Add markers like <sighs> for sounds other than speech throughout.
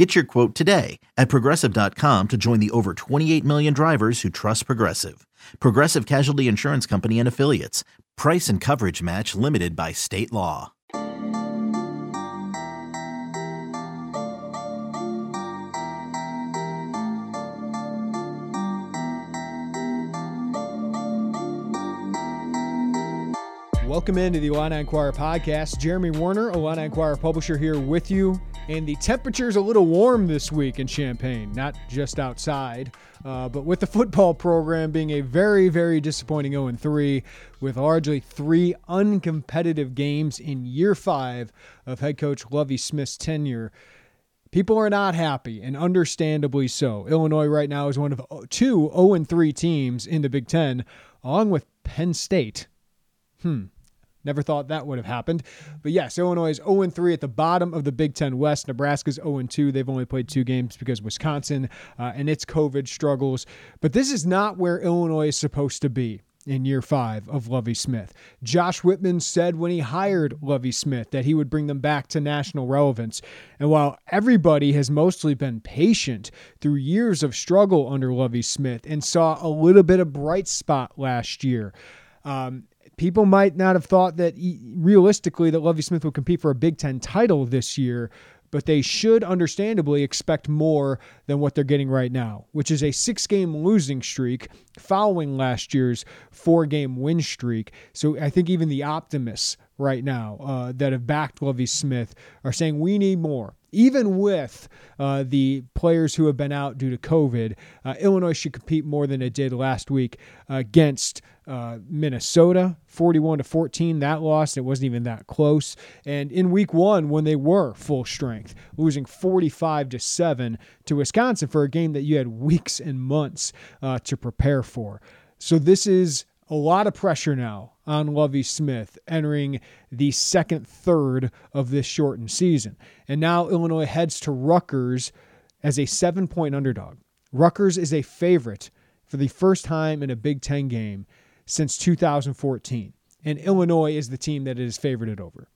Get your quote today at progressive.com to join the over 28 million drivers who trust Progressive. Progressive Casualty Insurance Company and Affiliates. Price and coverage match limited by state law. Welcome into the Illini Inquirer podcast. Jeremy Warner, Illini Inquirer publisher, here with you. And the temperature's a little warm this week in Champaign, not just outside, uh, but with the football program being a very, very disappointing 0 3, with largely three uncompetitive games in year five of head coach Lovie Smith's tenure. People are not happy, and understandably so. Illinois right now is one of two 0 3 teams in the Big Ten, along with Penn State. Hmm. Never thought that would have happened. But yes, Illinois is 0 3 at the bottom of the Big Ten West. Nebraska's 0 2. They've only played two games because Wisconsin uh, and its COVID struggles. But this is not where Illinois is supposed to be in year five of Lovie Smith. Josh Whitman said when he hired Lovie Smith that he would bring them back to national relevance. And while everybody has mostly been patient through years of struggle under Lovie Smith and saw a little bit of bright spot last year, um, people might not have thought that realistically that Lovie Smith would compete for a Big Ten title this year, but they should understandably expect more than what they're getting right now, which is a six game losing streak following last year's four game win streak. So I think even the optimists right now uh, that have backed Lovie Smith are saying we need more even with uh, the players who have been out due to COVID, uh, Illinois should compete more than it did last week against uh, Minnesota, 41 to 14. That loss, it wasn't even that close. And in week one, when they were full strength, losing 45 to 7 to Wisconsin for a game that you had weeks and months uh, to prepare for. So this is a lot of pressure now on Lovie Smith entering the second third of this shortened season. And now Illinois heads to Rutgers as a seven point underdog. Rutgers is a favorite for the first time in a Big Ten game since 2014. And Illinois is the team that it is favorited over.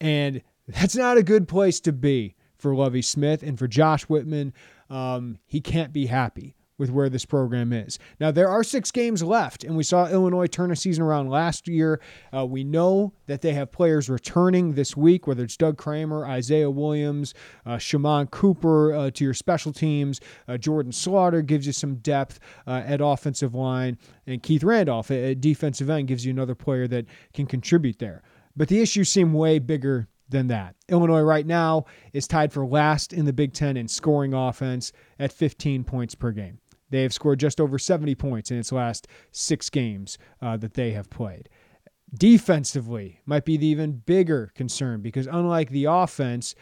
And that's not a good place to be for Lovie Smith and for Josh Whitman. Um, he can't be happy with where this program is. Now, there are six games left, and we saw Illinois turn a season around last year. Uh, we know that they have players returning this week, whether it's Doug Kramer, Isaiah Williams, uh, Shimon Cooper uh, to your special teams. Uh, Jordan Slaughter gives you some depth uh, at offensive line, and Keith Randolph at defensive end gives you another player that can contribute there. But the issues seem way bigger than that. Illinois right now is tied for last in the Big Ten in scoring offense at 15 points per game. They have scored just over 70 points in its last six games uh, that they have played. Defensively might be the even bigger concern because unlike the offense,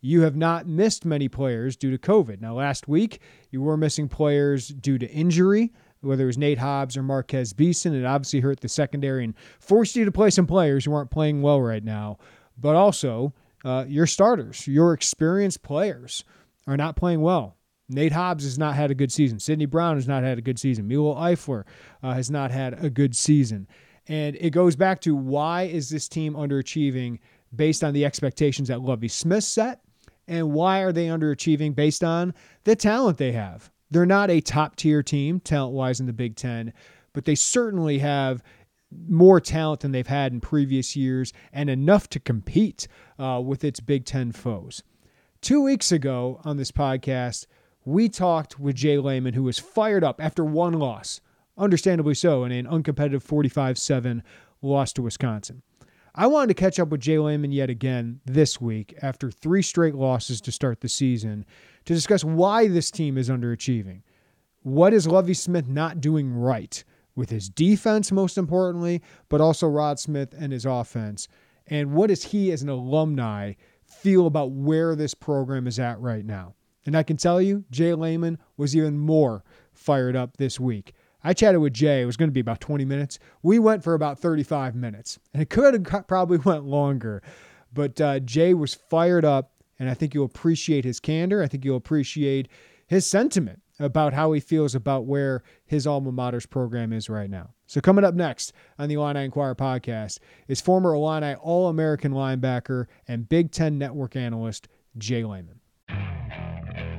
you have not missed many players due to COVID. Now, last week, you were missing players due to injury, whether it was Nate Hobbs or Marquez Beason. It obviously hurt the secondary and forced you to play some players who aren't playing well right now. But also, uh, your starters, your experienced players, are not playing well. Nate Hobbs has not had a good season. Sydney Brown has not had a good season. Milo Eifler uh, has not had a good season. And it goes back to why is this team underachieving based on the expectations that Lovie Smith set? And why are they underachieving based on the talent they have? They're not a top tier team, talent wise, in the Big Ten, but they certainly have more talent than they've had in previous years and enough to compete uh, with its Big Ten foes. Two weeks ago on this podcast, we talked with Jay Leman, who was fired up after one loss, understandably so, in an uncompetitive 45 7 loss to Wisconsin. I wanted to catch up with Jay Leman yet again this week after three straight losses to start the season to discuss why this team is underachieving. What is Lovie Smith not doing right with his defense, most importantly, but also Rod Smith and his offense? And what does he, as an alumni, feel about where this program is at right now? And I can tell you, Jay Leman was even more fired up this week. I chatted with Jay. It was going to be about 20 minutes. We went for about 35 minutes, and it could have <laughs> probably went longer. But uh, Jay was fired up, and I think you'll appreciate his candor. I think you'll appreciate his sentiment about how he feels about where his alma mater's program is right now. So, coming up next on the Illini Inquirer podcast is former Illini All American linebacker and Big Ten Network analyst Jay Leman.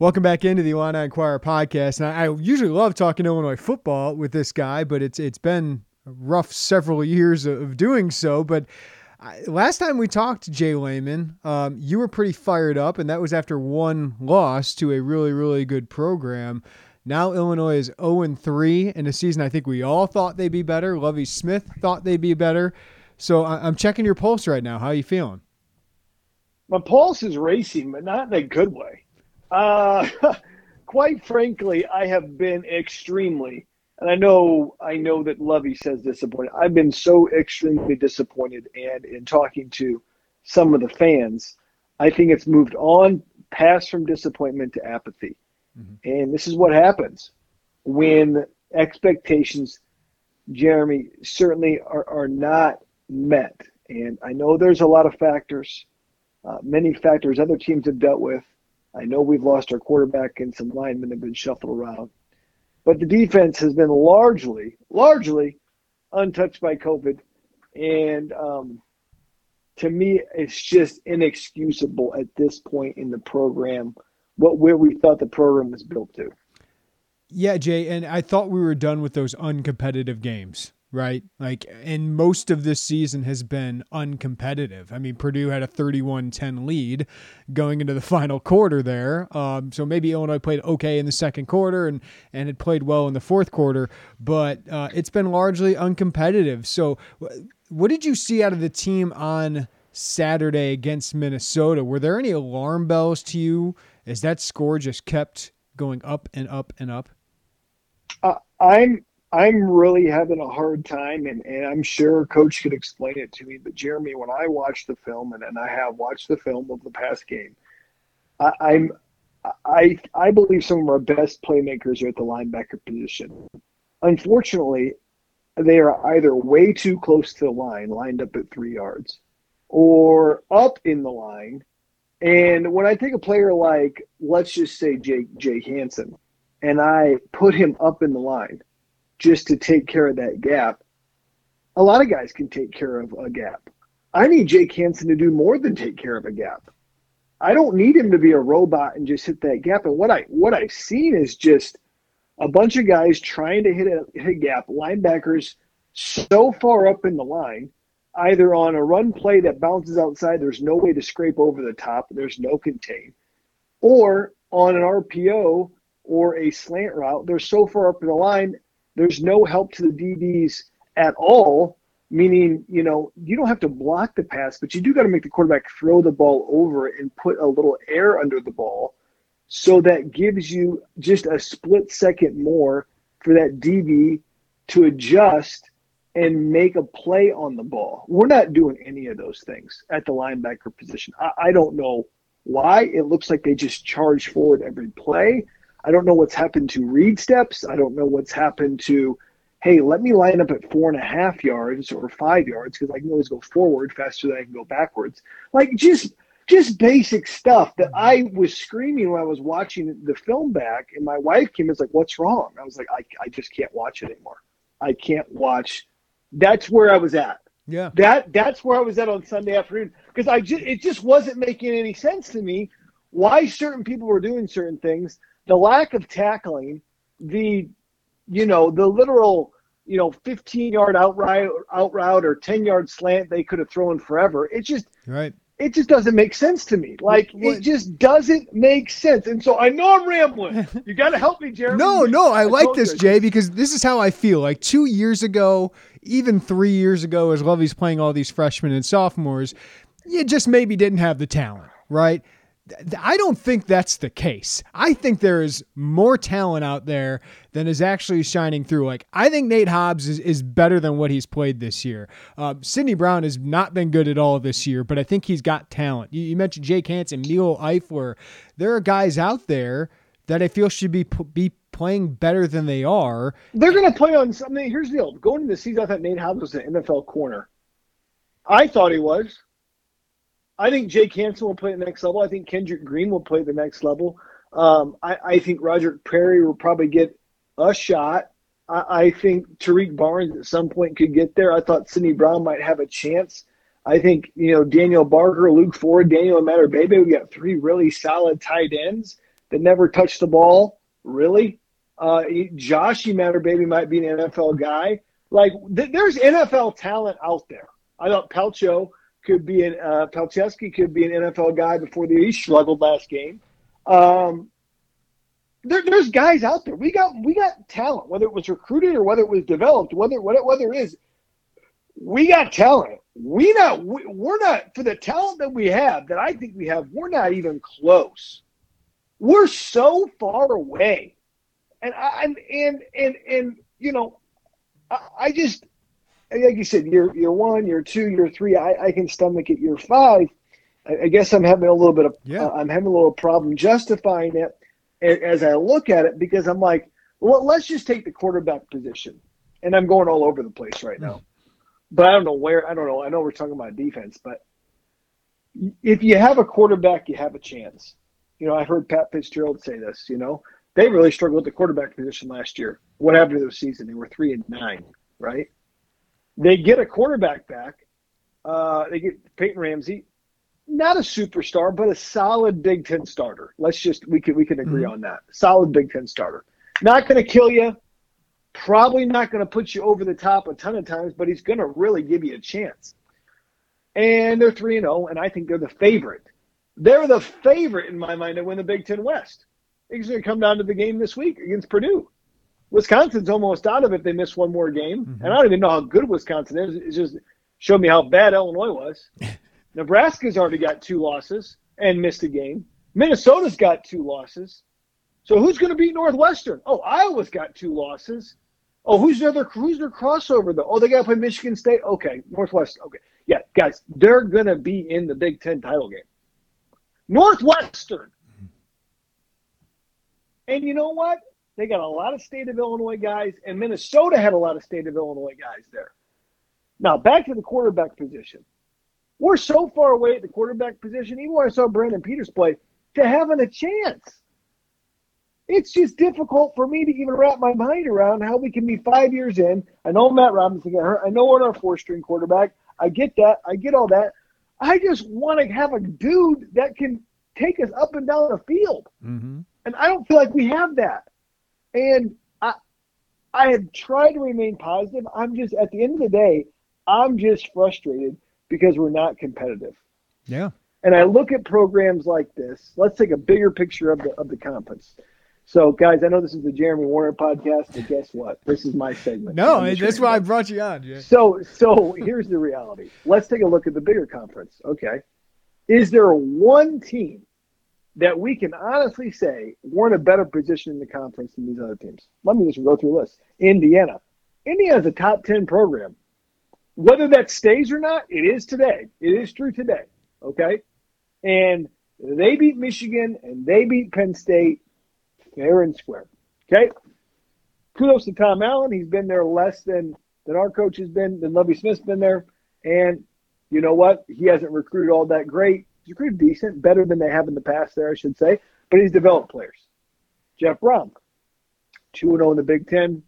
Welcome back into the Illini Inquirer podcast. And I, I, usually love talking Illinois football with this guy, but it's it's been rough several years of doing so. But I, last time we talked Jay Leman, um, you were pretty fired up, and that was after one loss to a really really good program. Now Illinois is 0 3 in a season I think we all thought they'd be better. Lovie Smith thought they'd be better. So I, I'm checking your pulse right now. How are you feeling? My pulse is racing, but not in a good way. Uh, <laughs> quite frankly, I have been extremely, and I know I know that Lovie says disappointed. I've been so extremely disappointed, and in talking to some of the fans, I think it's moved on past from disappointment to apathy, mm-hmm. and this is what happens when expectations, Jeremy, certainly are, are not met. And I know there's a lot of factors, uh, many factors other teams have dealt with I know we've lost our quarterback and some linemen have been shuffled around. But the defense has been largely, largely untouched by COVID. And um, to me, it's just inexcusable at this point in the program what where we thought the program was built to. Yeah, Jay, and I thought we were done with those uncompetitive games right? Like, and most of this season has been uncompetitive. I mean, Purdue had a 31 10 lead going into the <laughs> final quarter there. Um, so maybe Illinois played okay in the second quarter and, and had played well in the fourth quarter, but uh, it's been largely uncompetitive. So, what did you see out of the team on Saturday against Minnesota? Were there any alarm bells to you as that score just kept going up and up and up? Uh, I'm I'm really having a hard time, and, and I'm sure Coach could explain it to me. But Jeremy, when I watch the film, and, and I have watched the film of the past game, I, I'm I I believe some of our best playmakers are at the linebacker position. Unfortunately, they are either way too close to the line, lined up at three yards, or up in the line. And when I take a player like, let's just say Jake Jake Hansen, and I put him up in the line, just to take care of that gap. A lot of guys can take care of a gap. I need Jake Hansen to do more than take care of a gap. I don't need him to be a robot and just hit that gap. And what I what I've seen is just a bunch of guys trying to hit a, hit a gap, linebackers so far up in the line, either on a run play that bounces outside, there's no way to scrape over the top, there's no contain, or on an RPO or a slant route, they're so far up in the line, there's no help to the DBs at all, meaning, you know, you don't have to block the pass, but you do got to make the quarterback throw the ball over and put a little air under the ball. So that gives you just a split second more for that DB to adjust and make a play on the ball. We're not doing any of those things at the linebacker position. I, I don't know why. It looks like they just charge forward every play. I don't know what's happened to read steps. I don't know what's happened to, hey, let me line up at four and a half yards or five yards because I can always go forward faster than I can go backwards. Like just just basic stuff that I was screaming when I was watching the film back, and my wife came and was like, "What's wrong?" I was like, "I, I just can't watch it anymore." I can't watch. That's where I was at. Yeah. That that's where I was at on Sunday afternoon because I just it just wasn't making any sense to me why certain people were doing certain things. The lack of tackling, the you know the literal you know 15 yard out route, out route or 10 yard slant they could have thrown forever. It just right it just doesn't make sense to me. Like what? it just doesn't make sense. And so I know I'm rambling. <laughs> You got to help me, Jeremy. no, no, I, I like this, you. Jay, because this is how I feel. Like two years ago, even three years ago, as Lovie's playing all these freshmen and sophomores, you just maybe didn't have the talent, right? I don't think that's the case. I think there is more talent out there than is actually shining through. Like, I think Nate Hobbs is, is better than what he's played this year. Uh, Sydney Brown has not been good at all this year, but I think he's got talent. You, you mentioned Jake Hansen, Milo Eifler. There are guys out there that I feel should be be playing better than they are. They're going to play on something. Here's the deal: going into the season, I thought Nate Hobbs was an NFL corner. I thought he was. I think Jake Hansen will play the next level. I think Kendrick Green will play the next level. Um, I, I, think Roger Perry will probably get a shot. I, I, think Tarique Barnes at some point could get there. I thought Sydney Brown might have a chance. I think, you know, Daniel Barker, Luke Ford, Daniel Imatorbhebhe, we got three really solid tight ends that never touch the ball, really. Uh, Josh Imatorbhebhe might be an NFL guy. Like, th- there's NFL talent out there. I thought Palcho could be an uh, Palczewski could be an NFL guy before the he struggled last game. Um, there, there's guys out there. We got we got talent, whether it was recruited or whether it was developed, whether whether, whether it is. We got talent. We not we, we're not for the talent that we have that I think we have. We're not even close. We're so far away, and I and and and, and you know, I, I just like you said, year year one, year two, year three, I, I can stomach it. Year five, I, I guess I'm having a little bit of yeah. uh, I'm having a little problem justifying it as I look at it because I'm like, well, let's just take the quarterback position, and I'm going all over the place right now. But I don't know where. I don't know. I know we're talking about defense, but if you have a quarterback, you have a chance. You know, I heard Pat Fitzgerald say this. You know, they really struggled with the quarterback position last year. What happened to the season? They were three and nine, right? They get a quarterback back. Uh, they get Peyton Ramsey, not a superstar, but a solid Big Ten starter. Let's just we can we can agree mm-hmm. on that. Solid Big Ten starter. Not going to kill you. Probably not going to put you over the top a ton of times, but he's going to really give you a chance. And they're three and zero, oh, and I think they're the favorite. They're the favorite in my mind to win the Big Ten West. It's going to come down to the game this week against Purdue. Wisconsin's almost out of it. They miss one more game, mm-hmm. and I don't even know how good Wisconsin is. It just showed me how bad Illinois was. <laughs> Nebraska's already got two losses and missed a game. Minnesota's got two losses. So who's going to beat Northwestern? Oh, Iowa's got two losses. Oh, who's their other who's their crossover though? Oh, they got to play Michigan State. Okay, Northwestern. Okay, yeah, guys, they're going to be in the Big Ten title game. Northwestern. Mm-hmm. And you know what? They got a lot of state of Illinois guys, and Minnesota had a lot of state of Illinois guys there. Now, back to the quarterback position. We're so far away at the quarterback position, even when I saw Brandon Peters play, to having a chance. It's just difficult for me to even wrap my mind around how we can be five years in. I know Matt Robinson got hurt. I know we're our four string quarterback. I get that. I get all that. I just want to have a dude that can take us up and down the field. Mm-hmm. And I don't feel like we have that. And I, I have tried to remain positive. I'm just at the end of the day, I'm just frustrated because we're not competitive. Yeah. And I look at programs like this. Let's take a bigger picture of the of the conference. So, guys, I know this is the Jeremy Warner podcast, but guess what? This is my segment. No, that's why I brought you on. Yeah. So, so here's the reality. Let's take a look at the bigger conference. Okay, is there one team that we can honestly say we're in a better position in the conference than these other teams. Let me just go through this. Indiana. Indiana's a top 10 program. Whether that stays or not, it is today. It is true today. Okay? And they beat Michigan and they beat Penn State fair and square. Okay? Kudos to Tom Allen. He's been there less than than our coach has been, than Lovie Smith's been there. And you know what? He hasn't recruited all that great he's pretty decent, better than they have in the past there, I should say. But he's developed players. Jeff Brohm, 2 0 in the Big Ten.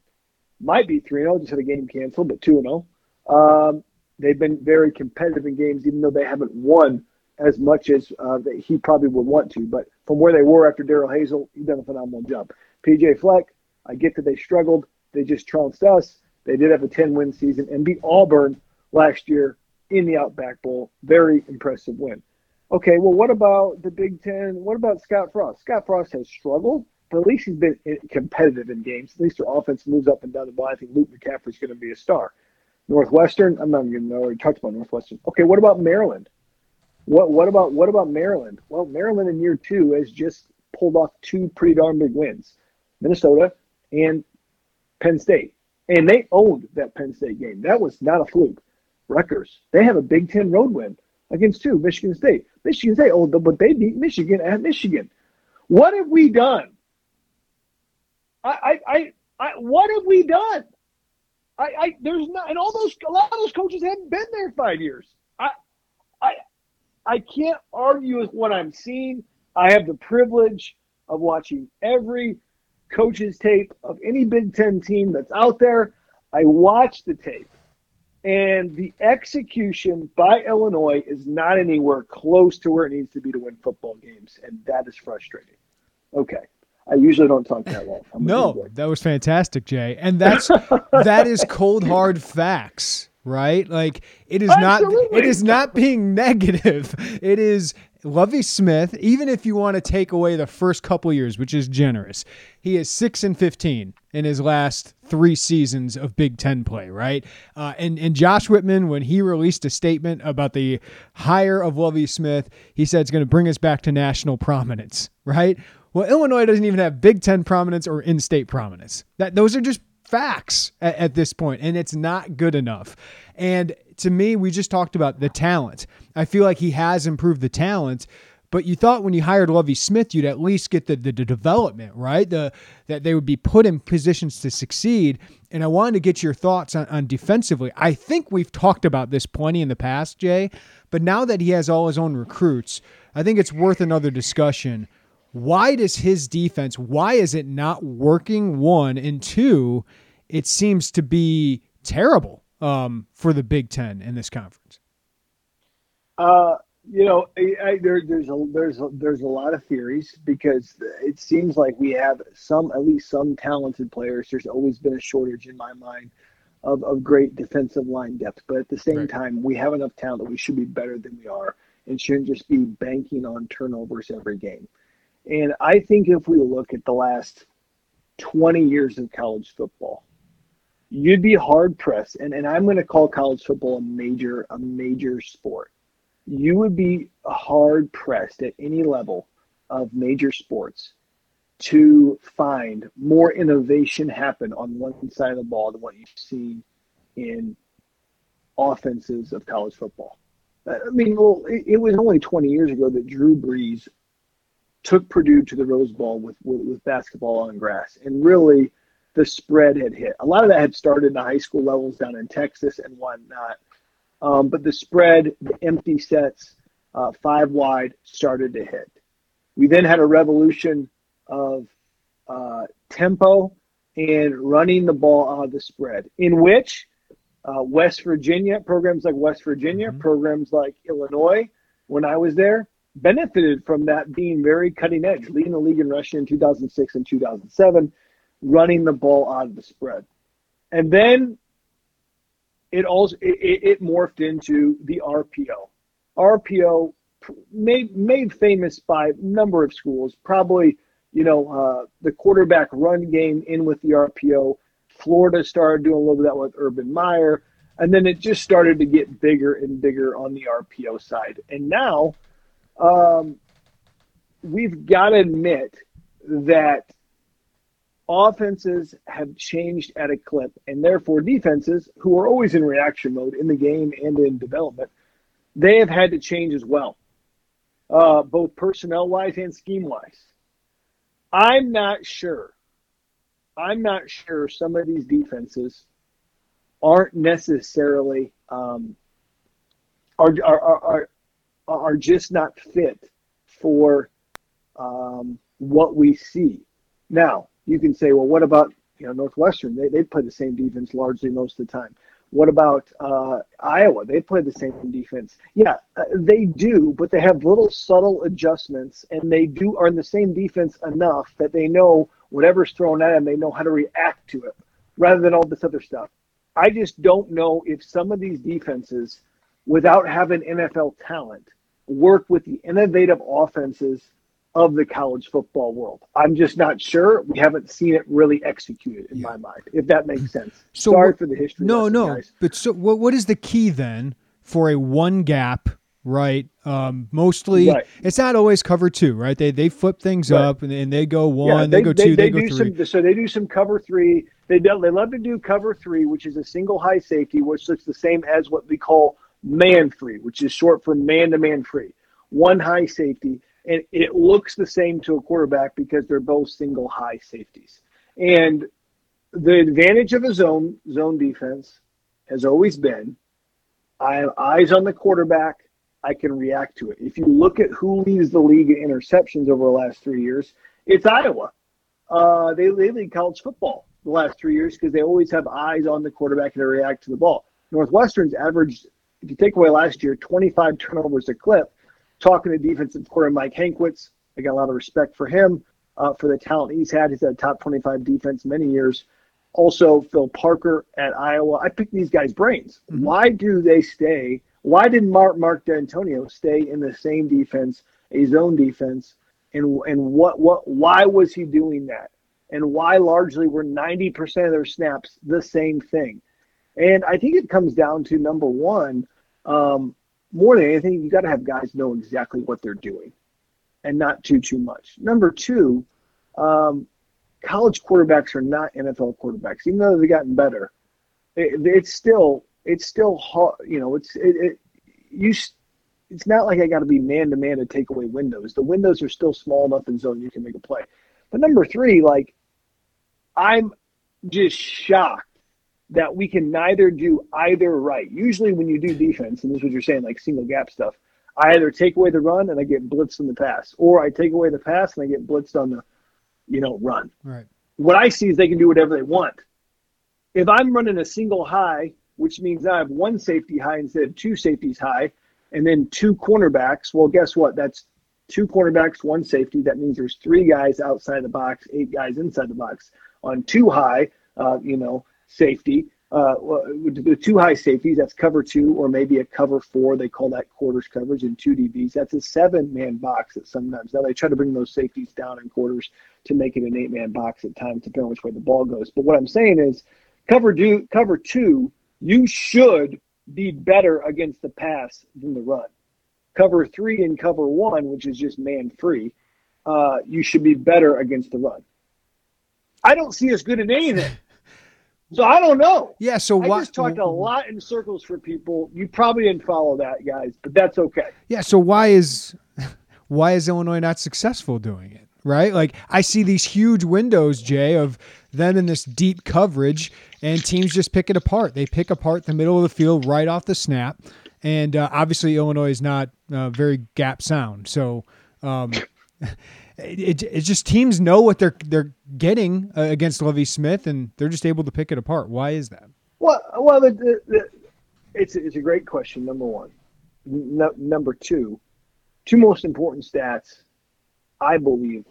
might be 3 0, just had a game canceled, but 2 0. Um, they've been very competitive in games, even though they haven't won as much as uh, he probably would want to. But from where they were after Darrell Hazell, he's done a phenomenal job. PJ Fleck, I get that they struggled. They just trounced us. They did have a 10 win season and beat Auburn last year in the Outback Bowl. Very impressive win. Okay, well, what about the Big Ten? What about Scott Frost? Scott Frost has struggled, but at least he's been competitive in games. At least their offense moves up and down the ball. I think Luke McCaffrey's going to be a star. Northwestern, I'm not even going to talk about Northwestern. Okay, what about Maryland? What what about what about Maryland? Well, Maryland in year two has just pulled off two pretty darn big wins, Minnesota and Penn State, and they owned that Penn State game. That was not a fluke. Rutgers, they have a Big Ten road win against two, Michigan State. Michigan State, oh, but they beat Michigan at Michigan. What have we done? I, I, I, I what have we done? I, I, there's not, and all those, a lot of those coaches haven't been there five years. I, I, I can't argue with what I'm seeing. I have the privilege of watching every coach's tape of any Big Ten team that's out there. I watch the tape. And the execution by Illinois is not anywhere close to where it needs to be to win football games. And that is frustrating. Okay. I usually don't talk that long. no, that was fantastic, Jay. And that's <laughs> that is cold hard facts, right? Like it is Absolutely. not it is not being negative. It is Lovie Smith, even if you want to take away the first couple years, which is generous, he is six and fifteen in his last three seasons of Big Ten play, right? Uh, and and Josh Whitman, when he released a statement about the hire of Lovie Smith, he said it's going to bring us back to national prominence, right? Well, Illinois doesn't even have Big Ten prominence or in-state prominence. That those are just facts at, at this point, and it's not good enough. And to me, we just talked about the talent. I feel like he has improved the talent, but you thought when you hired Lovie Smith, you'd at least get the, the, the, development, right? The that they would be put in positions to succeed. And I wanted to get your thoughts on, on defensively. I think we've talked about this plenty in the past, Jay, but now that he has all his own recruits, I think it's worth another discussion. Why does his defense, why is it not working? One, and two, it seems to be terrible um, for the Big Ten in this conference? Uh, you know, I, I, there, there's a there's a, there's a lot of theories because it seems like we have some at least some talented players. There's always been a shortage in my mind of, of great defensive line depth, but at the same right. time, we have enough talent that we should be better than we are and shouldn't just be banking on turnovers every game. And I think if we look at the last 20 years of college football, you'd be hard pressed, and, and I'm going to call college football a major a major sport. You would be hard pressed at any level of major sports to find more innovation happen on one side of the ball than what you've seen in offenses of college football. I mean, well, it, it was only 20 years ago that Drew Brees took Purdue to the Rose Bowl with, with, with basketball on grass and really the spread had hit. A lot of that had started in the high school levels down in Texas and whatnot. Um, but the spread, the empty sets, uh, five wide, started to hit. We then had a revolution of uh, tempo and running the ball out of the spread, in which uh, West Virginia, programs like West Virginia, mm-hmm. programs like Illinois, when I was there, benefited from that being very cutting edge, leading the league in rushing in 2006 and 2007 running the ball out of the spread. And then it also it, it morphed into the RPO. RPO made made famous by a number of schools. Probably you know uh, the quarterback run game in with the RPO. Florida started doing a little bit of that with Urban Meyer, and then it just started to get bigger and bigger on the RPO side. And now um, we've got to admit that offenses have changed at a clip, and therefore defenses, who are always in reaction mode in the game and in development, they have had to change as well, uh, both personnel wise and scheme wise. I'm not sure. I'm not sure some of these defenses aren't necessarily um, are, are, are are just not fit for um, what we see now you can say, well, what about you know, Northwestern, they, they play the same defense largely most of the time. What about uh, Iowa? They play the same defense. Yeah, uh, they do, but they have little subtle adjustments, and they do are in the same defense enough that they know whatever's thrown at them, they know how to react to it, rather than all this other stuff. I just don't know if some of these defenses, without having NFL talent, work with the innovative offenses of the college football world. I'm just not sure. We haven't seen it really executed in yeah. my mind, if that makes sense. So Sorry for the history. No, lesson, no. Guys. But so what, what is the key then for a one gap, right? Um, mostly right. it's not always cover two, right? They they flip things right. up and, and, they go one, yeah, they, they, go two, they, they go three. Some, so they do some cover three. They do, they love to do cover three, which is a single high safety, which looks the same as what we call man free, which is short for man to man free. One high safety and it looks the same to a quarterback because they're both single high safeties. And the advantage of a zone zone defense has always been I have eyes on the quarterback. I can react to it. If you look at who leads the league in interceptions over the last three years, it's Iowa. Uh, they, they lead college football the last three years because they always have eyes on the quarterback and they react to the ball. Northwestern's averaged, if you take away last year, 25 turnovers a clip talking to defensive coordinator Mike Hankwitz. I got a lot of respect for him uh, for the talent he's had. He's had a top 25 defense many years. Also, Phil Parker at Iowa. I picked these guys' brains. Mm-hmm. Why do they stay? Why did Mark Mark Dantonio stay in the same defense, a zone defense, and and what what why was he doing that? And why largely were 90% of their snaps the same thing? And I think it comes down to number one, um, more than anything, you got to have guys know exactly what they're doing and not too, too much. Number two, um, college quarterbacks are not NFL quarterbacks, even though they've gotten better. It, it's still, it's still hard, you know, it's, it, it you, it's not like I got to be man to man to take away windows. The windows are still small enough in zone you can make a play. But number three, like, I'm just shocked that we can neither do either right. Usually, when you do defense, and this is what you're saying, like single gap stuff, I either take away the run and I get blitzed in the pass, or I take away the pass and I get blitzed on the, you know, run. Right. What I see is they can do whatever they want. If I'm running a single high, which means I have one safety high instead of two safeties high, and then two cornerbacks, well, guess what? That's two cornerbacks, one safety. That means there's three guys outside the box, eight guys inside the box. On two high, uh, you know, safety. Uh, the two high safeties, that's cover two or maybe a cover four. They call that quarters coverage in two DBs. That's a seven man box at sometimes. Now they try to bring those safeties down in quarters to make it an eight man box at times, depending on which way the ball goes. But what I'm saying is cover do cover two, you should be better against the pass than the run. Cover three and cover one, which is just man free, uh, you should be better against the run. I don't see us good in anything. So I don't know. Yeah. So why, I just talked a lot in circles for people. You probably didn't follow that, guys, but that's okay. Yeah. So why is <laughs> why is Illinois not successful doing it? Right. Like I see these huge windows, Jay, of them in this deep coverage, and teams just pick it apart. They pick apart the middle of the field right off the snap, and uh, obviously Illinois is not uh, very gap sound. So. Um, <laughs> it, it just teams know what they're they're getting uh, against Lovie Smith, and they're just able to pick it apart. Why is that? Well, well, the, the, the, it's it's a great question. Number one, no, number two, two most important stats, I believe.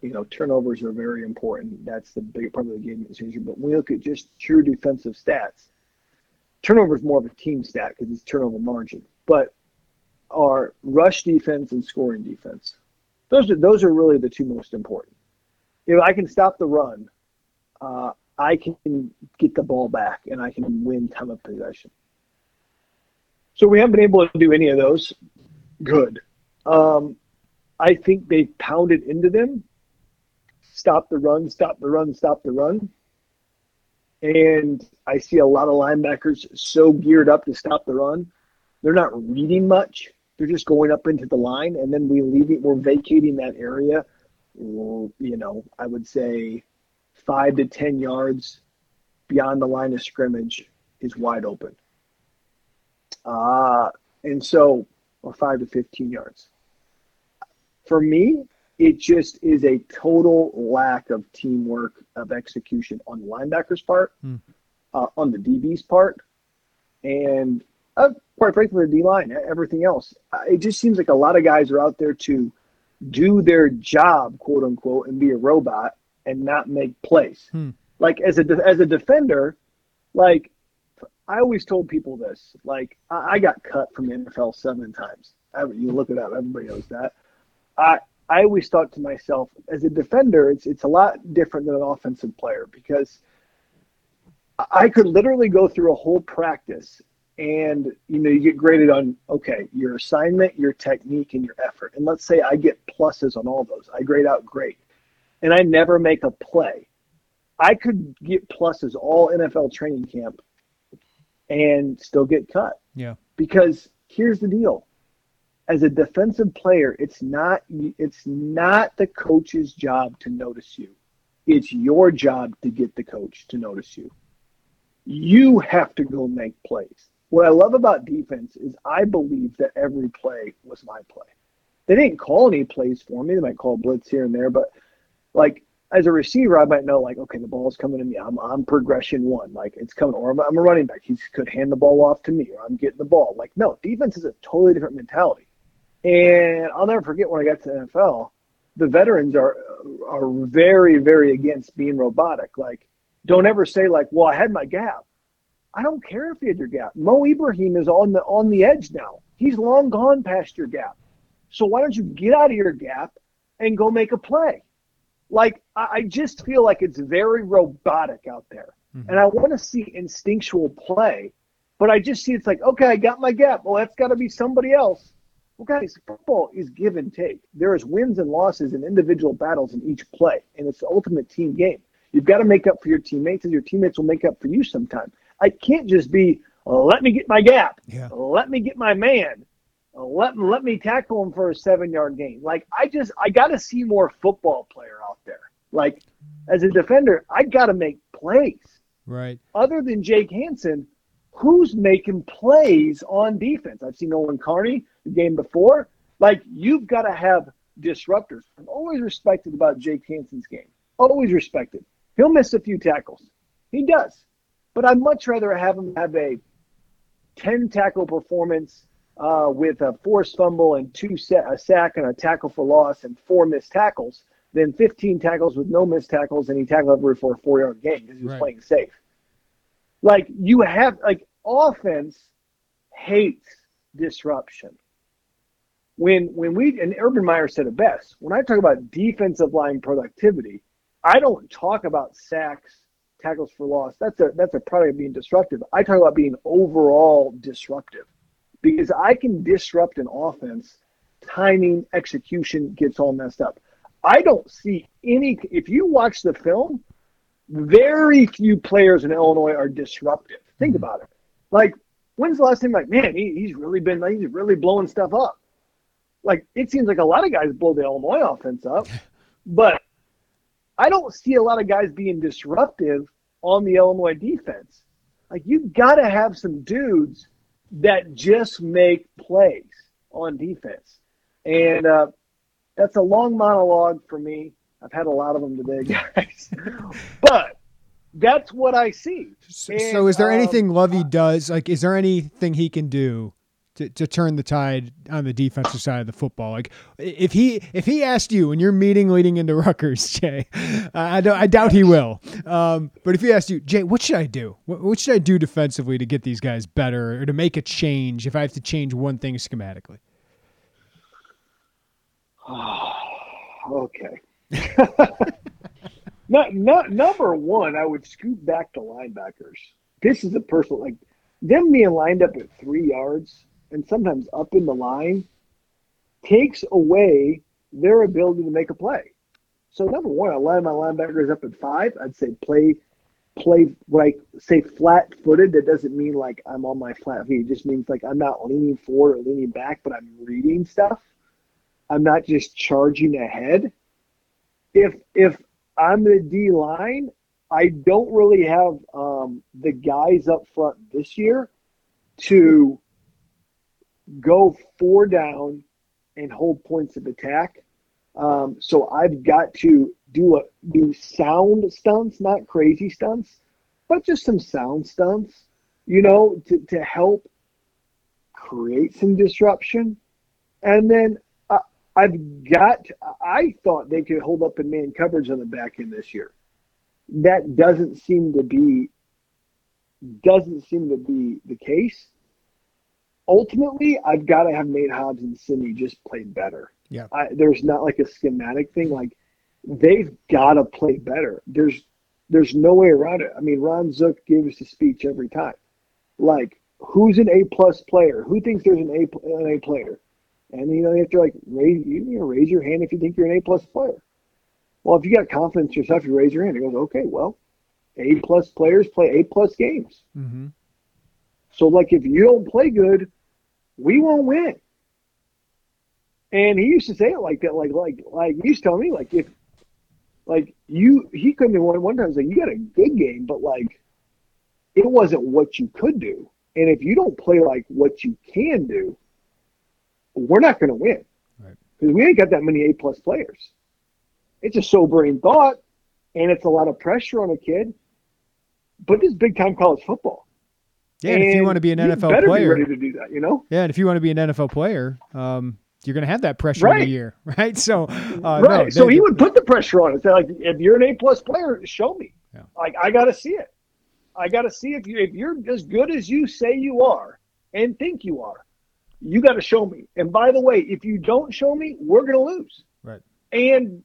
You know, turnovers are very important. That's the big part of the game decision. But when we look at just pure defensive stats, turnover is more of a team stat because it's turnover margin. But our rush defense and scoring defense those are those are really the two most important. If I can stop the run, uh, I can get the ball back and I can win time of possession. So we haven't been able to do any of those. Good. Um, I think they pounded into them. Stop the run, stop the run, stop the run. And I see a lot of linebackers so geared up to stop the run. They're not reading much. They're just going up into the line, and then we leave it. We're vacating that area. You know, I would say five to ten yards beyond the line of scrimmage is wide open. Uh, and so, or five to 15 yards. For me, it just is a total lack of teamwork of execution on the linebackers part, hmm. uh, on the DB's part, and uh, quite frankly, the D line, everything else. It just seems like a lot of guys are out there to do their job, quote unquote, and be a robot and not make plays. Hmm. Like as a as a defender, like I always told people this. Like I, I got cut from the NFL seven times. I, you look it up. Everybody knows that. I I always thought to myself, as a defender, it's it's a lot different than an offensive player because I could literally go through a whole practice and you know you get graded on okay your assignment your technique and your effort. And let's say i get pluses on all those. I grade out great. And i never make a play. I could get pluses all nfl training camp and still get cut. Yeah. Because here's the deal. As a defensive player it's not it's not the coach's job to notice you. It's your job to get the coach to notice you. You have to go make plays what I love about defense is I believe that every play was my play. They didn't call any plays for me. They might call blitz here and there, but like as a receiver, I might know like, okay, the ball's coming to me. I'm on progression one, like it's coming, or I'm, I'm a running back. He could hand the ball off to me, or I'm getting the ball. Like no, defense is a totally different mentality. And I'll never forget when I got to the NFL, the veterans are are very very against being robotic. Like, don't ever say like, well, I had my gap. I don't care if you had your gap. Mo Ibrahim is on the on the edge now. He's long gone past your gap. So why don't you get out of your gap and go make a play? Like I just feel like it's very robotic out there, mm-hmm. and I want to see instinctual play, but I just see it's like okay, I got my gap. Well, that's got to be somebody else. Well, guys, football is give and take. There is wins and losses and individual battles in each play, and it's the ultimate team game. You've got to make up for your teammates, and your teammates will make up for you sometime. I can't just be oh, let me get my gap, yeah. let me get my man, let let me tackle him for a seven yard gain. Like I just I got to see more football player out there. Like as a defender, I got to make plays. Right. Other than Jake Hansen, who's making plays on defense? I've seen Owen Carney the game before. Like you've got to have disruptors. I'm always respected about Jake Hansen's game. Always respected. He'll miss a few tackles. He does. But I'd much rather have him have a 10 tackle performance uh, with a forced fumble and two set, a sack and a tackle for loss and four missed tackles than 15 tackles with no missed tackles and he tackled every for a four yard gain because he was right. playing safe. Like you have like offense hates disruption. When when we and Urban Meyer said it best, when I talk about defensive line productivity, I don't talk about sacks tackles for loss. That's a that's a product of being disruptive. I talk about being overall disruptive because I can disrupt an offense. Timing, execution gets all messed up. I don't see any. If you watch the film, very few players in Illinois are disruptive. Think mm-hmm. about it. Like, when's the last time? Like, man, he, he's really been. He's really blowing stuff up. Like, it seems like a lot of guys blow the Illinois offense up, <laughs> but I don't see a lot of guys being disruptive on the Illinois defense. Like you've got to have some dudes that just make plays on defense, and uh, that's a long monologue for me. I've had a lot of them today, <laughs> guys, but that's what I see. So, and, so is there um, anything Lovie does? Like, is there anything he can do to, to turn the tide on the defensive side of the football. Like if he if he asked you in your meeting leading into Rutgers, <laughs> Jay, I don't, I doubt he will. Um, but if he asked you, Jay, what should I do? What, what, should I do defensively to get these guys better or to make a change if I have to change one thing schematically? <sighs> okay. <laughs> not, not number one, I would scoot back to linebackers. This is a personal like them being lined up at three yards and sometimes up in the line takes away their ability to make a play. So number one, I line my linebackers up at five. I'd say play play like say flat footed. That doesn't mean like I'm on my flat feet. It just means like I'm not leaning forward or leaning back, but I'm reading stuff. I'm not just charging ahead. If if I'm the D line, I don't really have um, the guys up front this year to go four down and hold points of attack Um, so I've got to do a do sound stunts, not crazy stunts, but just some sound stunts, you know, to, to help create some disruption. And then uh, I've got, I thought they could hold up in man coverage on the back end this year. That doesn't seem to be, doesn't seem to be the case. Ultimately, I've got to have Nate Hobbs and Sydney just play better. Yeah. I, there's not like a schematic thing. Like they've got to play better. There's there's no way around it. I mean, Ron Zook gives a speech every time. Like, who's an A plus player? Who thinks there's an A an A player? And you know, you have to like raise you know, raise your hand if you think you're an A plus player. Well, if you got confidence in yourself, you raise your hand. It goes, okay, well, A plus players play A plus games. Mm-hmm. So, like, if you don't play good, we won't win. And he used to say it like that, like like like he used to tell me, like if like you he couldn't have won one time. He's like, you got a good game, but like it wasn't what you could do. And if you don't play like what you can do, we're not going to win Right. because we ain't got that many A plus players. It's a sobering thought, and it's a lot of pressure on a kid. But this is big time college football. Yeah, and if you want to be an NFL better player, be ready to do that. You know, yeah, and if you want to be an NFL player, um, you're going to have that pressure in a year, <laughs> right? So, uh, right? no, so he would put the pressure on it. Like, if you're an A plus player, show me. Yeah. Like, I got to see it. I got to see if you if you're as good as you say you are and think you are. You got to show me. And by the way, if you don't show me, we're going to lose. Right. And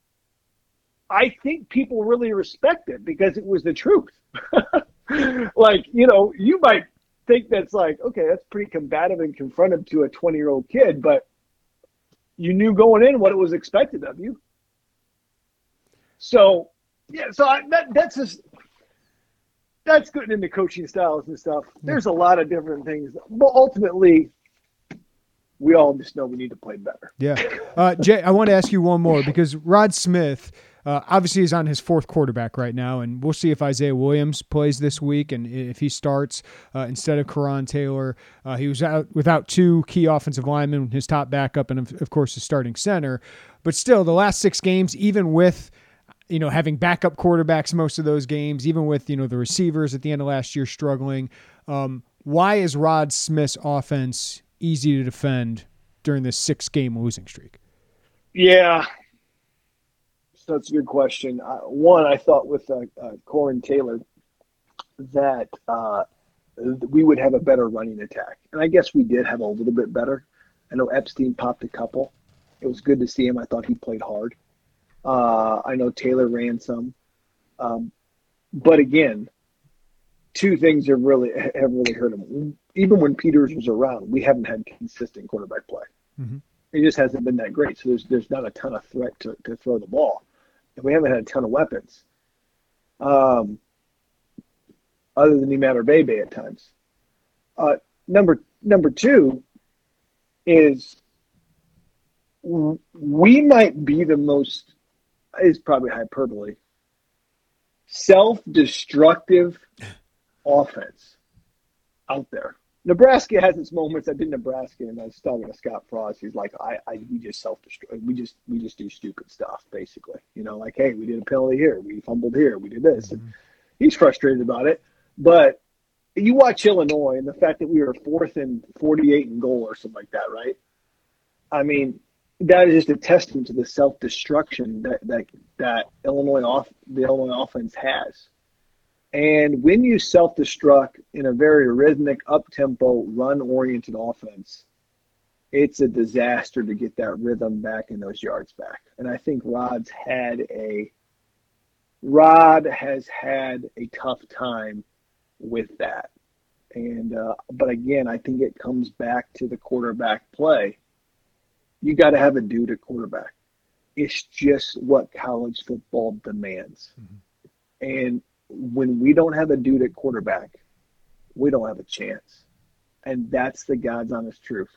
I think people really respect it because it was the truth. <laughs> like, you know, you might think that's like, okay, that's pretty combative and confrontive to a 20 year old kid, but you knew going in what it was expected of you. So, yeah, so I, that, that's just, that's getting into coaching styles and stuff. There's a lot of different things, but ultimately, we all just know we need to play better. Yeah. Uh, Jay, I want to ask you one more because Rod Smith uh, obviously is on his fourth quarterback right now, and we'll see if Isaiah Williams plays this week and if he starts uh, instead of Coran Taylor. Uh, he was out without two key offensive linemen, his top backup, and of, of course his starting center. But still, the last six games, even with you know having backup quarterbacks most of those games, even with you know the receivers at the end of last year struggling, um, why is Rod Smith's offense easy to defend during this six game losing streak? Yeah. That's a good question. Uh, one, I thought with uh, uh, Coran Taylor that uh, we would have a better running attack. And I guess we did have a little bit better. I know Epstein popped a couple. It was good to see him. I thought he played hard. Uh, I know Taylor ran some. Um, but again, two things have really have really hurt him. Even when Peters was around, we haven't had consistent quarterback play. Mhm. It just hasn't been that great. So there's there's not a ton of threat to, to throw the ball. And we haven't had a ton of weapons. Um, other than Imatorbhebhe at times. Uh, number number two is we might be the most is probably hyperbole self-destructive <laughs> offense out there. Nebraska has its moments. I did Nebraska, and I was talking to Scott Frost. He's like, "I, I, we just self-destruct. We just, we just do stupid stuff, basically. You know, like, hey, we did a penalty here, we fumbled here, we did this." And he's frustrated about it. But you watch Illinois and the fact that we were fourth and forty-eight in goal or something like that, right? I mean, that is just a testament to the self-destruction that that that Illinois off the Illinois offense has. And when you self-destruct in a very rhythmic, up-tempo, run-oriented offense, it's a disaster to get that rhythm back and those yards back. And I think Rod's had a Rod has had a tough time with that. And uh, but again, I think it comes back to the quarterback play. You got to have a dude at quarterback. It's just what college football demands. And when we don't have a dude at quarterback, we don't have a chance. And that's the God's honest truth.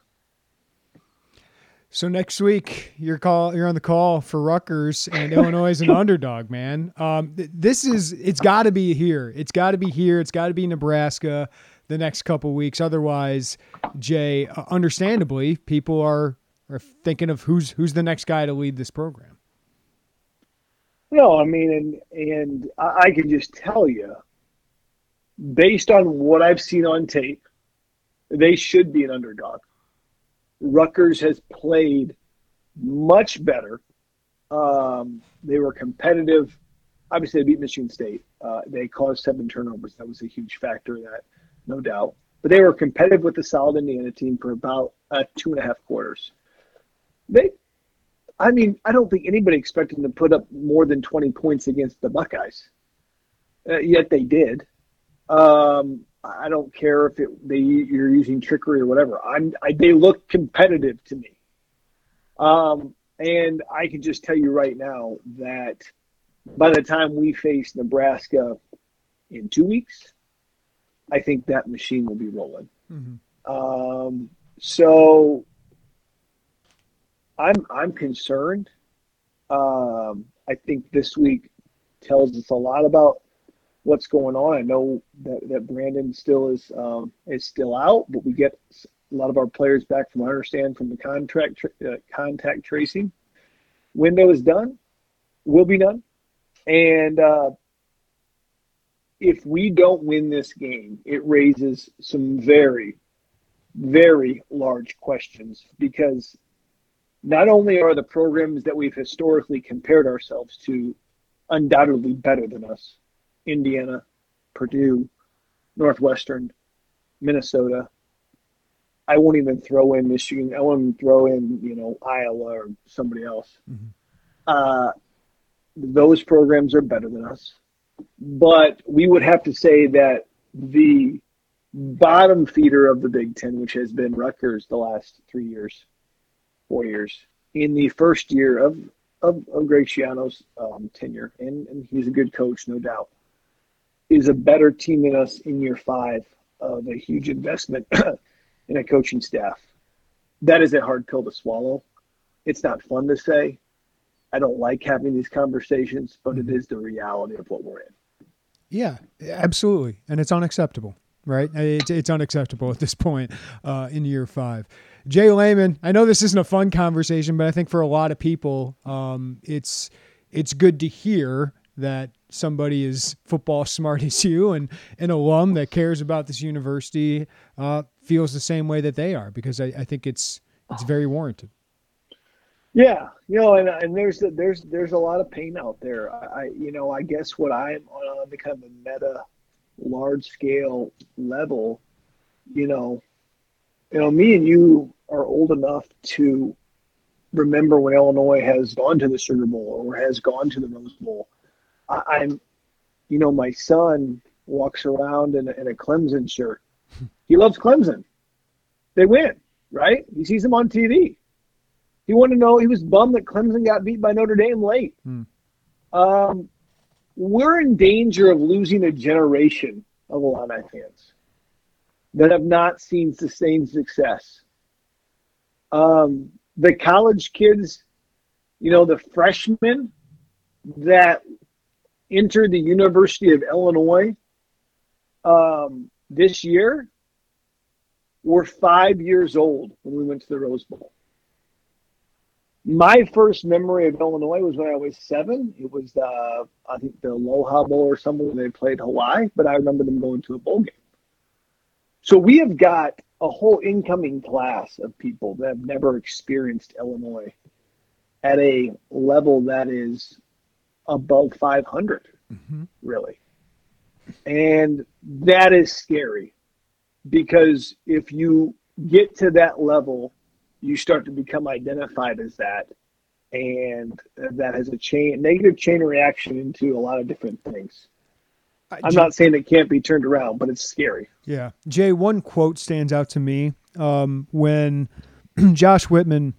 So next week, you're call you're on the call for Rutgers, and <laughs> Illinois is an underdog, man. Um, th- this is it's got to be here. It's got to be here. It's got to be Nebraska the next couple weeks. Otherwise, Jay, uh, understandably, people are are thinking of who's who's the next guy to lead this program. No, I mean, and and I can just tell you, based on what I've seen on tape, they should be an underdog. Rutgers has played much better. Um, they were competitive. Obviously, they beat Michigan State. Uh, they caused seven turnovers. That was a huge factor in that, no doubt. But they were competitive with the solid Indiana team for about uh, two and a half quarters. They, I mean, I don't think anybody expected them to put up more than 20 points against the Buckeyes. Uh, yet they did. Um, I don't care if it, they you're using trickery or whatever. I'm I, they look competitive to me. Um, and I can just tell you right now that by the time we face Nebraska in two weeks, I think that machine will be rolling. Mm-hmm. Um, so I'm I'm concerned. Um, I think this week tells us a lot about what's going on. I know that, that Brandon still is um, is still out, but we get a lot of our players back from I understand from the contract tra- uh, contact tracing window is done, will be done, and uh, if we don't win this game, it raises some very, very large questions because not only are the programs that we've historically compared ourselves to undoubtedly better than us, Indiana, Purdue, Northwestern, Minnesota. I won't even throw in Michigan. I won't even throw in, you know, Iowa or somebody else. Mm-hmm. Uh, those programs are better than us. But we would have to say that the bottom feeder of the Big Ten, which has been Rutgers the last three years, four years, in the first year of of, of Greg Schiano's um, tenure, and, and he's a good coach, no doubt is a better team than us in year five of a huge investment <clears throat> in a coaching staff. That is a hard pill to swallow. It's not fun to say. I don't like having these conversations, but it mm-hmm. is the reality of what we're in. Yeah, absolutely. And it's unacceptable, right? It's, it's unacceptable at this point uh, in year five. Jay Leman, I know this isn't a fun conversation, but I think for a lot of people, um, it's it's good to hear that somebody as football <laughs> smart as you and an alum that cares about this university uh, feels the same way that they are because I, I, think it's it's very warranted. Yeah, you know, and, and there's there's there's a lot of pain out there. I you know I guess what I'm on the kind of a meta, large scale level, you know, you know, me and you are old enough to remember when Illinois has gone to the Sugar Bowl or has gone to the Rose Bowl I, am you know, my son walks around in a, in a Clemson shirt. He loves Clemson. They win, right? He sees them on TV. He wanted to know. He was bummed that Clemson got beat by Notre Dame late. Hmm. Um, we're in danger of losing a generation of Illini fans that have not seen sustained success. Um, the college kids, you know, the freshmen that entered the University of Illinois um, this year were five years old when we went to the Rose Bowl. My first memory of Illinois was when I was seven. It was, uh, I think, the Aloha Bowl or something they played Hawaii, but I remember them going to a bowl game. So we have got a whole incoming class of people that have never experienced Illinois at a level that is above 500, mm-hmm. really. And that is scary because if you get to that level, you start to become identified as that. And that has a chain, negative chain reaction into a lot of different things. I'm not saying it can't be turned around, but it's scary. Yeah. Jay, one quote stands out to me um, when <clears throat> Josh Whitman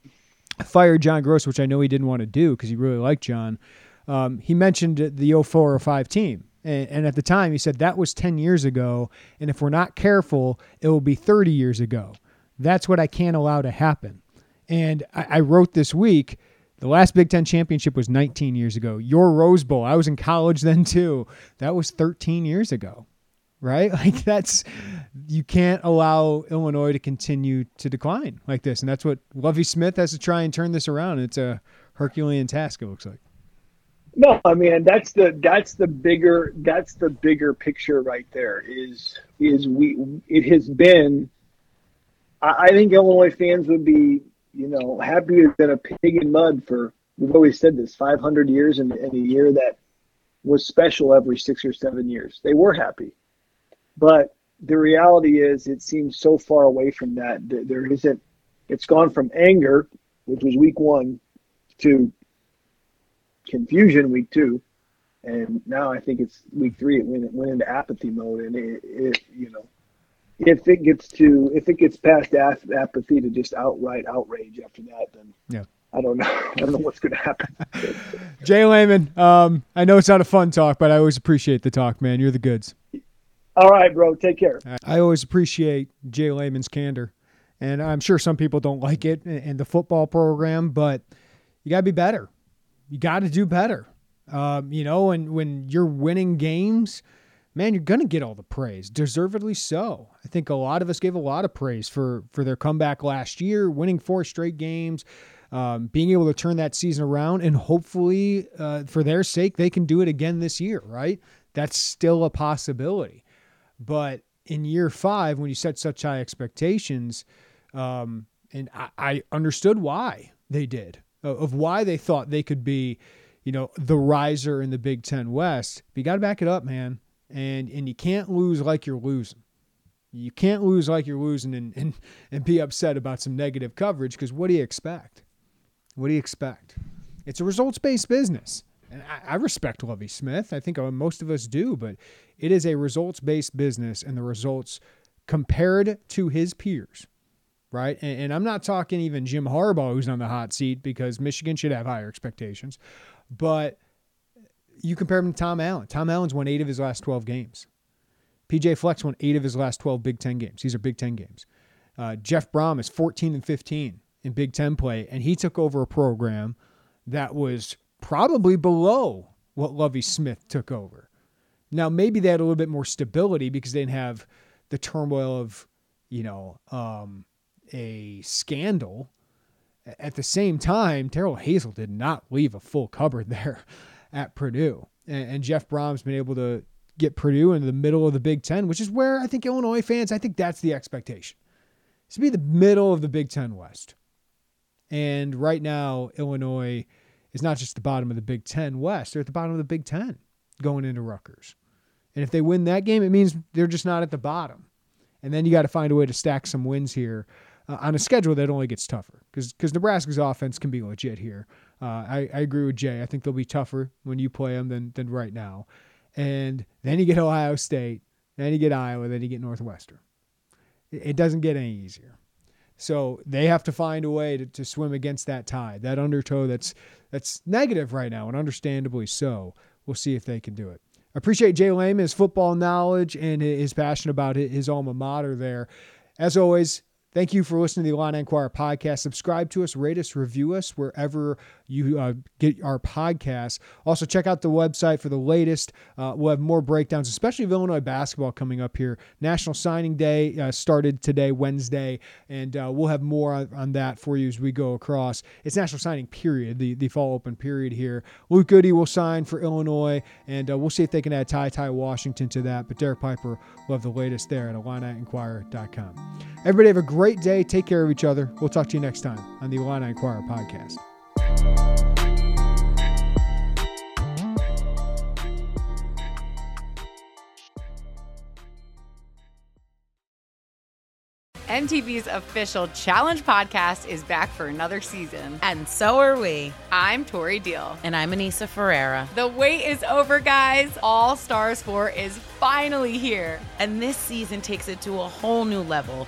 fired John Groce, which I know he didn't want to do because he really liked John um, he mentioned the 04 or 05 team. And, and at the time, he said that was 10 years ago. And if we're not careful, it will be 30 years ago. That's what I can't allow to happen. And I, I wrote this week the last Big Ten championship was 19 years ago. Your Rose Bowl, I was in college then too. That was 13 years ago, right? <laughs> Like that's, you can't allow Illinois to continue to decline like this. And that's what Lovie Smith has to try and turn this around. It's a Herculean task, it looks like. No, I mean that's the that's the bigger that's the bigger picture right there. Is is we it has been. I, I think Illinois fans would be you know happier than a pig in mud for. We've always said this 500 years in, in a year that was special every six or seven years. They were happy, but the reality is it seems so far away from that. There isn't. It's gone from anger, which was week one, to confusion week two, and now I think it's week three. It went, it went into apathy mode, and it, it, you know, if it gets to if it gets past apathy to just outright outrage after that, then yeah. I don't know. <laughs> I don't know what's going to happen. <laughs> Jay Leman, um, I know it's not a fun talk, but I always appreciate the talk, man. You're the goods. All right, bro. Take care. I always appreciate Jay Leman's candor, and I'm sure some people don't like it in the football program, but you got to be better you got to do better. Um, you know, and when you're winning games, man, you're gonna get all the praise, deservedly so. I think a lot of us gave a lot of praise for for their comeback last year, winning four straight games, um, being able to turn that season around, and hopefully, uh, for their sake, they can do it again this year. Right? That's still a possibility. But in year five, when you set such high expectations, um, and I, I understood why they did of why they thought they could be, you know, the riser in the Big Ten West. But you got to back it up, man. And and you can't lose like you're losing. You can't lose like you're losing and and, and be upset about some negative coverage because what do you expect? What do you expect? It's a results based business. And I, I respect Lovie Smith. I think uh, most of us do, but it is a results based business, and the results compared to his peers right? And, and, I'm not talking even Jim Harbaugh, who's on the hot seat because Michigan should have higher expectations. But you compare him to Tom Allen. Tom Allen's won eight of his last 12 games. PJ Fleck won eight of his last 12 Big Ten games. These are Big Ten games. Uh, Jeff Brohm is 14 and 15 in Big Ten play, and he took over a program that was probably below what Lovie Smith took over. Now, maybe they had a little bit more stability because they didn't have the turmoil of, you know, um, a scandal. At the same time, Darrell Hazell did not leave a full cupboard <laughs> there at Purdue. And, Jeff Brohm's been able to get Purdue into the middle of the Big Ten, which is where I think Illinois fans, I think that's the expectation. It's to be the middle of the Big Ten West. And right now, Illinois is not just the bottom of the Big Ten West, they're at the bottom of the Big Ten going into Rutgers. And if they win that game, it means they're just not at the bottom. And then you got to find a way to stack some wins here uh, on a schedule that only gets tougher because Nebraska's offense can be legit here. Uh, I, I agree with Jay. I think they'll be tougher when you play them than than right now. And then you get Ohio State, then you get Iowa, then you get Northwestern. It, it doesn't get any easier. So they have to find a way to, to swim against that tide, that undertow that's that's negative right now, and understandably so. We'll see if they can do it. I appreciate Jay Leman, his football knowledge, and his passion about his alma mater there. As always, Thank you for listening to the Illini Inquirer podcast. Subscribe to us, rate us, review us wherever you uh, get our podcast. Also, check out the website for the latest. Uh, we'll have more breakdowns, especially of Illinois basketball coming up here. National Signing Day uh, started today, Wednesday, and uh, we'll have more on, on, that for you as we go across. It's National Signing Period, the, the fall open period here. Luke Goode will sign for Illinois, and uh, we'll see if they can add Ty Ty Washington to that. But Derek Piper will have the latest there at IlliniInquirer.com. Everybody have a great day. Take care of each other. We'll talk to you next time on the Illini Inquirer podcast. MTV's official Challenge podcast is back for another season. And so are we. I'm Tori Deal. And I'm Aneesa Ferreira. The wait is over, guys. All Stars 4 is finally here. And this season takes it to a whole new level